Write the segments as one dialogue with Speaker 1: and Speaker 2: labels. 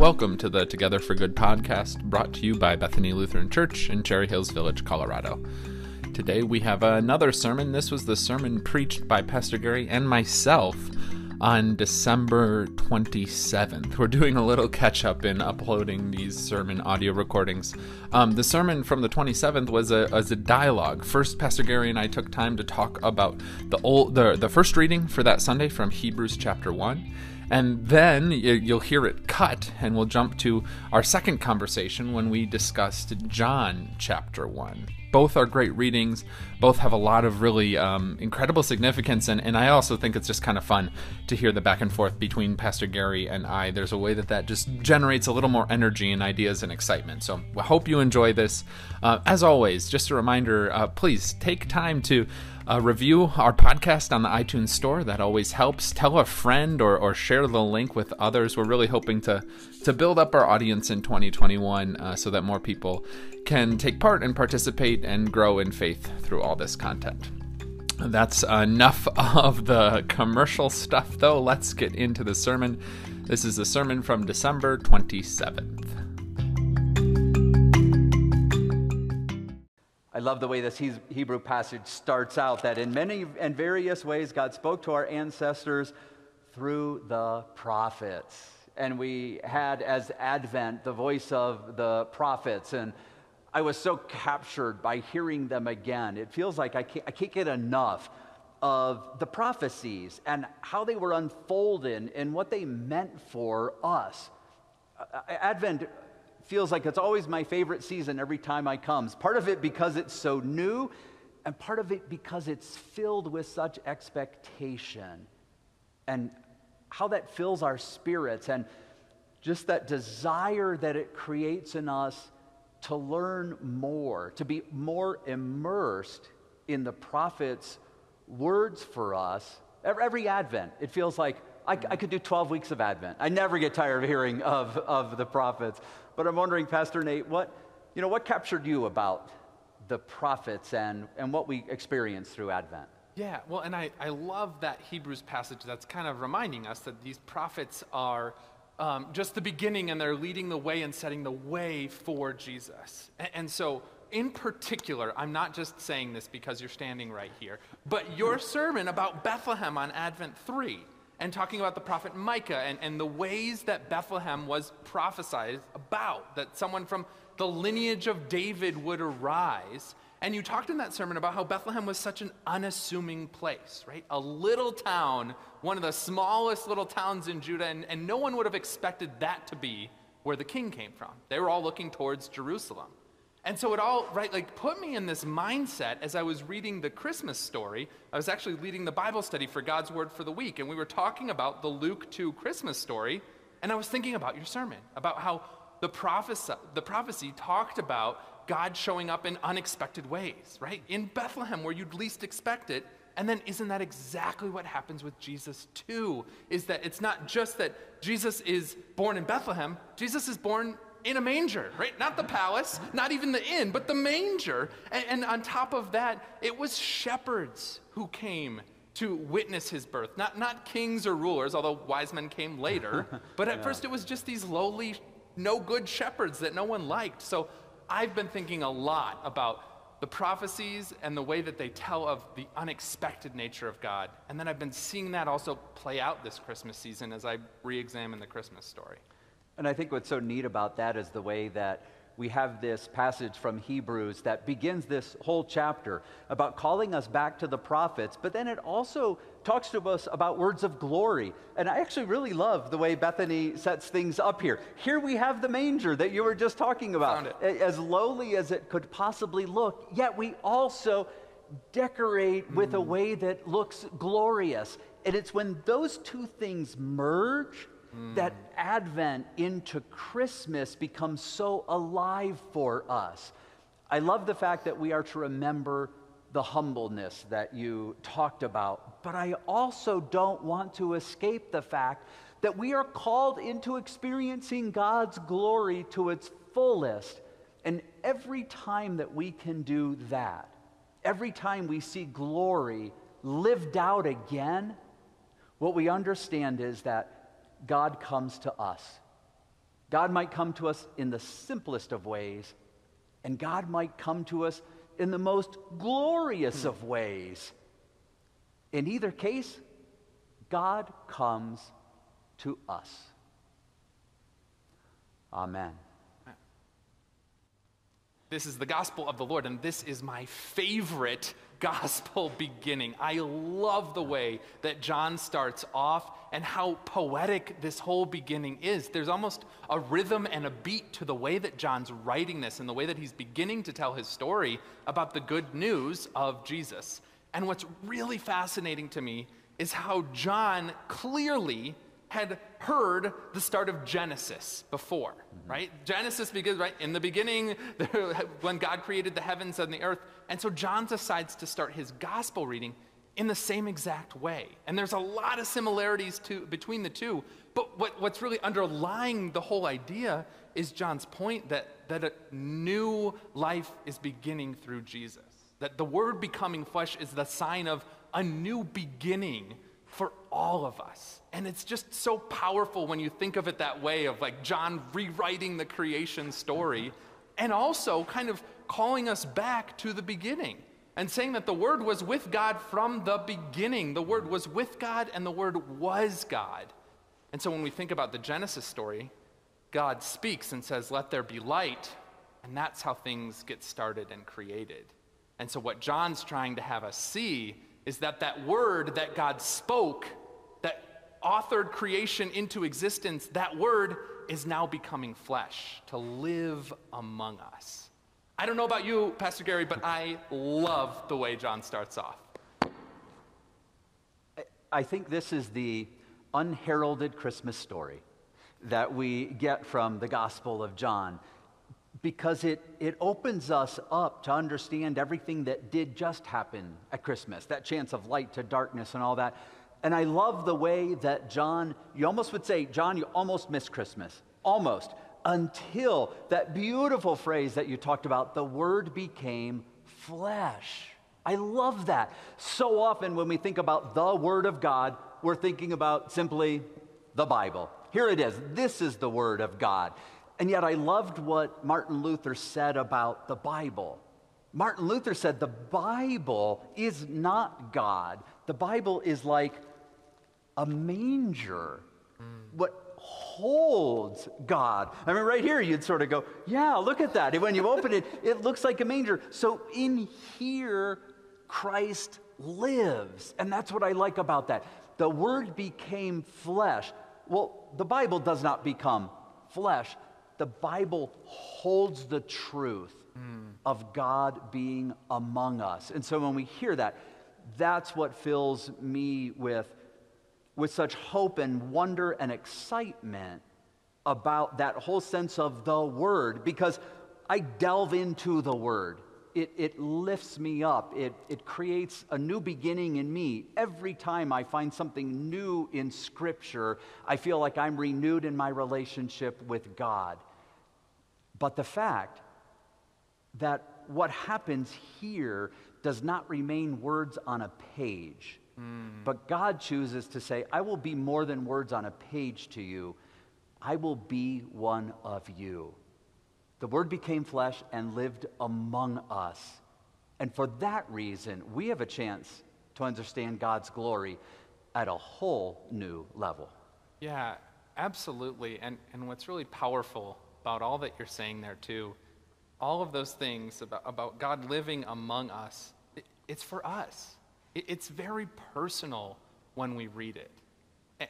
Speaker 1: Welcome to the Together for Good podcast brought to you by Bethany Lutheran Church in Cherry Hills Village, Colorado. Today we have another sermon. This was the sermon preached by Pastor Gary and myself on December 27th. We're doing a little catch up in uploading these sermon audio recordings. Um, the sermon from the 27th was a, was a dialogue. First, Pastor Gary and I took time to talk about the old the, the first reading for that Sunday from Hebrews chapter 1 and then you'll hear it cut, and we'll jump to our second conversation when we discussed John chapter 1. Both are great readings, both have a lot of really um, incredible significance, and, and I also think it's just kind of fun to hear the back and forth between Pastor Gary and I. There's a way that that just generates a little more energy and ideas and excitement. So I hope you enjoy this. Uh, as always, just a reminder uh, please take time to uh, review our podcast on the iTunes Store. That always helps. Tell a friend or, or share the link with others. We're really hoping to to build up our audience in 2021 uh, so that more people can take part and participate and grow in faith through all this content. That's enough of the commercial stuff, though. Let's get into the sermon. This is a sermon from December 27th.
Speaker 2: I love the way this Hebrew passage starts out that in many and various ways God spoke to our ancestors through the prophets. And we had as Advent the voice of the prophets. And I was so captured by hearing them again. It feels like I can't, I can't get enough of the prophecies and how they were unfolded and what they meant for us. Advent feels like it's always my favorite season every time I comes. Part of it because it's so new, and part of it because it's filled with such expectation. And how that fills our spirits and just that desire that it creates in us to learn more, to be more immersed in the prophet's words for us. Every Advent, it feels like I, I, could do 12 weeks of Advent. I never get tired of hearing of, of the prophets. But I'm wondering, Pastor Nate, what, you know, what captured you about the prophets and, and what we experience through Advent?
Speaker 1: Yeah, well, and I, I love that Hebrews passage that's kind of reminding us that these prophets are um, just the beginning and they're leading the way and setting the way for Jesus. And, and so, in particular, I'm not just saying this because you're standing right here, but your sermon about Bethlehem on Advent 3 and talking about the prophet Micah and, and the ways that Bethlehem was prophesied about, that someone from the lineage of David would arise. And you talked in that sermon about how Bethlehem was such an unassuming place, right? A little town, one of the smallest little towns in Judah, and, and no one would have expected that to be where the king came from. They were all looking towards Jerusalem. And so it all, right, like put me in this mindset as I was reading the Christmas story. I was actually leading the Bible study for God's Word for the Week, and we were talking about the Luke 2 Christmas story, and I was thinking about your sermon, about how the, prophecy, the prophecy talked about God showing up in unexpected ways, right? In Bethlehem, where you'd least expect it. And then, isn't that exactly what happens with Jesus, too? Is that it's not just that Jesus is born in Bethlehem, Jesus is born in a manger, right? Not the palace, not even the inn, but the manger. And, and, on top of that, it was shepherds who came to witness his birth, not, not kings or rulers, although wise men came later. But at yeah. first, it was just these lowly, no good shepherds that no one liked. So I've been thinking a lot about the prophecies and the way that they tell of the unexpected nature of God. And then I've been seeing that also play out this Christmas season as I re examine the Christmas story.
Speaker 2: And I think what's so neat about that is the way that we have this passage from Hebrews that begins this whole chapter about calling us back to the prophets, but then it also talks to us about words of glory. And I actually really love the way Bethany sets things up here. Here we have the manger that you were just talking about, as lowly as it could possibly look, yet we also decorate with mm. a way that looks glorious. And it's when those two things merge That Advent into Christmas becomes so alive for us. I love the fact that we are to remember the humbleness that you talked about, but I also don't want to escape the fact that we are called into experiencing God's glory to its fullest. And every time that we can do that, every time we see glory lived out again, what we understand is that God comes to us. God might come to us in the simplest of ways, and God might come to us in the most glorious of ways. In either case, God comes to us. Amen.
Speaker 1: This is the gospel of the Lord, and this is my favorite gospel beginning. I love the way that John starts off and how poetic this whole beginning is. There's almost a rhythm and a beat to the way that John's writing this and the way that he's beginning to tell his story about the good news of Jesus. And what's really fascinating to me is how John clearly had heard the start of Genesis before, mm-hmm. right? Genesis begins, right, in the beginning, when God created the heavens and the earth. And so John decides to start his gospel reading in the same exact way. And there's a lot of similarities to, between the two. But what, what's really underlying the whole idea is John's point that, that a new life is beginning through Jesus. That the word becoming flesh is the sign of a new beginning for all of us. And it's just so powerful when you think of it that way of like John rewriting the creation story and also kind of calling us back to the beginning and saying that the Word was with God from the beginning. The Word was with God and the Word was God. And so when we think about the Genesis story, God speaks and says, Let there be light. And that's how things get started and created. And so what John's trying to have us see is that that word that God spoke, that authored creation into existence, that word is now becoming flesh to live among us. I don't know about you, Pastor Gary, but I love the way John starts off.
Speaker 2: I think this is the unheralded Christmas story that we get from the Gospel of John because it, it opens us up to understand everything that did just happen at Christmas, that chance of light to darkness and all that. And I love the way that John, you almost would say, John, you almost missed Christmas. Almost. Until that beautiful phrase that you talked about, the word became flesh. I love that. So often when we think about the Word of God, we're thinking about simply the Bible. Here it is. This is the Word of God. And yet, I loved what Martin Luther said about the Bible. Martin Luther said the Bible is not God. The Bible is like a manger. What holds God. I mean, right here, you'd sort of go, yeah, look at that. When you open it, it looks like a manger. So in here, Christ lives. And that's what I like about that. The Word became flesh. Well, the Bible does not become flesh, the Bible holds the truth mm. of God being among us. And so when we hear that, that's what fills me with, with such hope and wonder and excitement about that whole sense of the Word because I delve into the Word it, it lifts me up. It, it creates a new beginning in me. Every time I find something new in Scripture, I feel like I'm renewed in my relationship with God. But the fact that what happens here does not remain words on a page, mm. but God chooses to say, I will be more than words on a page to you, I will be one of you. The Word became flesh and lived among us. And for that reason, we have a chance to understand God's glory at a whole new level.
Speaker 1: Yeah, absolutely. And, and what's really powerful about all that you're saying there, too, all of those things about, about God living among us, it, it's for us. It, it's very personal when we read it.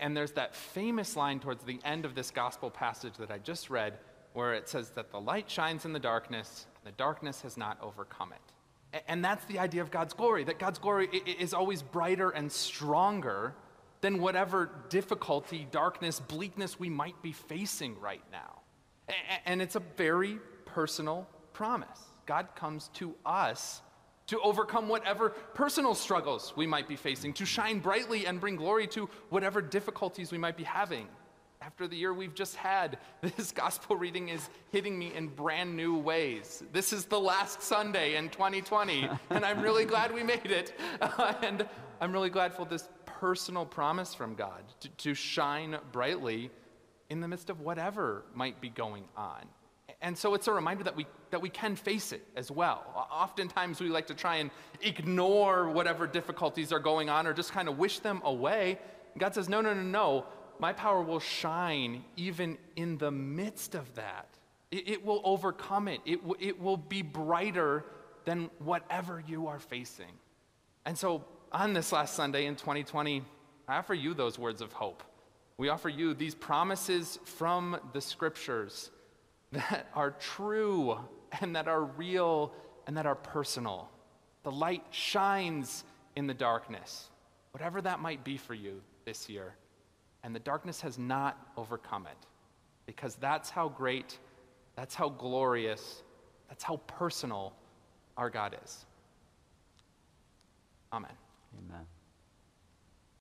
Speaker 1: And there's that famous line towards the end of this gospel passage that I just read where it says that the light shines in the darkness, and the darkness has not overcome it. And that's the idea of God's glory, that God's glory is always brighter and stronger than whatever difficulty, darkness, bleakness we might be facing right now. And it's a very personal promise. God comes to us to overcome whatever personal struggles we might be facing, to shine brightly and bring glory to whatever difficulties we might be having after the year we've just had, this gospel reading is hitting me in brand new ways. This is the last Sunday in 2020, and I'm really glad we made it. Uh, and I'm really glad for this personal promise from God to, to shine brightly in the midst of whatever might be going on. And so it's a reminder that we, that we can face it as well. Oftentimes we like to try and ignore whatever difficulties are going on or just kind of wish them away. God says, no, no, no, no. My power will shine even in the midst of that. It, it will overcome it, it, w- it will be brighter than whatever you are facing. And so on this last Sunday in 2020, I offer you those words of hope. We offer you these promises from the scriptures that are true and that are real and that are personal. The light shines in the darkness, whatever that might be for you this year. And the darkness has not overcome it because that's how great, that's how glorious, that's how personal our God is. Amen.
Speaker 2: Amen.